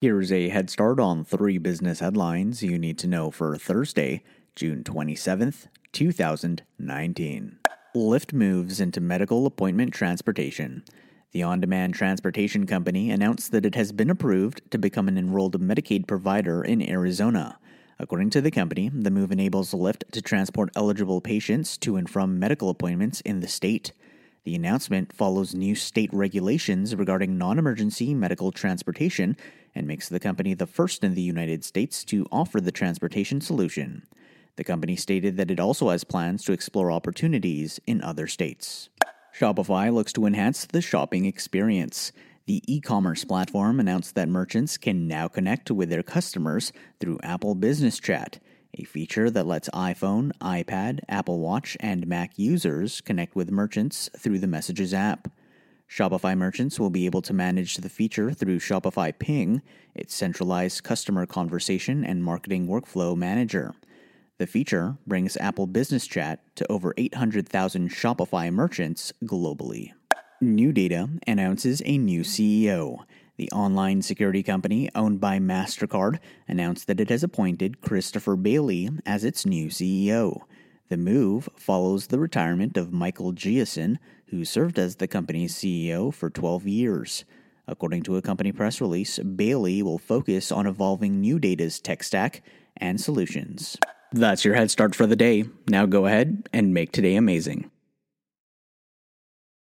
Here's a head start on three business headlines you need to know for Thursday, June 27th, 2019. Lyft moves into medical appointment transportation. The on demand transportation company announced that it has been approved to become an enrolled Medicaid provider in Arizona. According to the company, the move enables Lyft to transport eligible patients to and from medical appointments in the state. The announcement follows new state regulations regarding non emergency medical transportation and makes the company the first in the United States to offer the transportation solution. The company stated that it also has plans to explore opportunities in other states. Shopify looks to enhance the shopping experience. The e commerce platform announced that merchants can now connect with their customers through Apple Business Chat a feature that lets iPhone, iPad, Apple Watch, and Mac users connect with merchants through the Messages app. Shopify merchants will be able to manage the feature through Shopify Ping, its centralized customer conversation and marketing workflow manager. The feature brings Apple Business Chat to over 800,000 Shopify merchants globally. NuData announces a new CEO. The online security company owned by MasterCard announced that it has appointed Christopher Bailey as its new CEO. The move follows the retirement of Michael Giesson, who served as the company's CEO for 12 years. According to a company press release, Bailey will focus on evolving NuData's tech stack and solutions. That's your head start for the day. Now go ahead and make today amazing.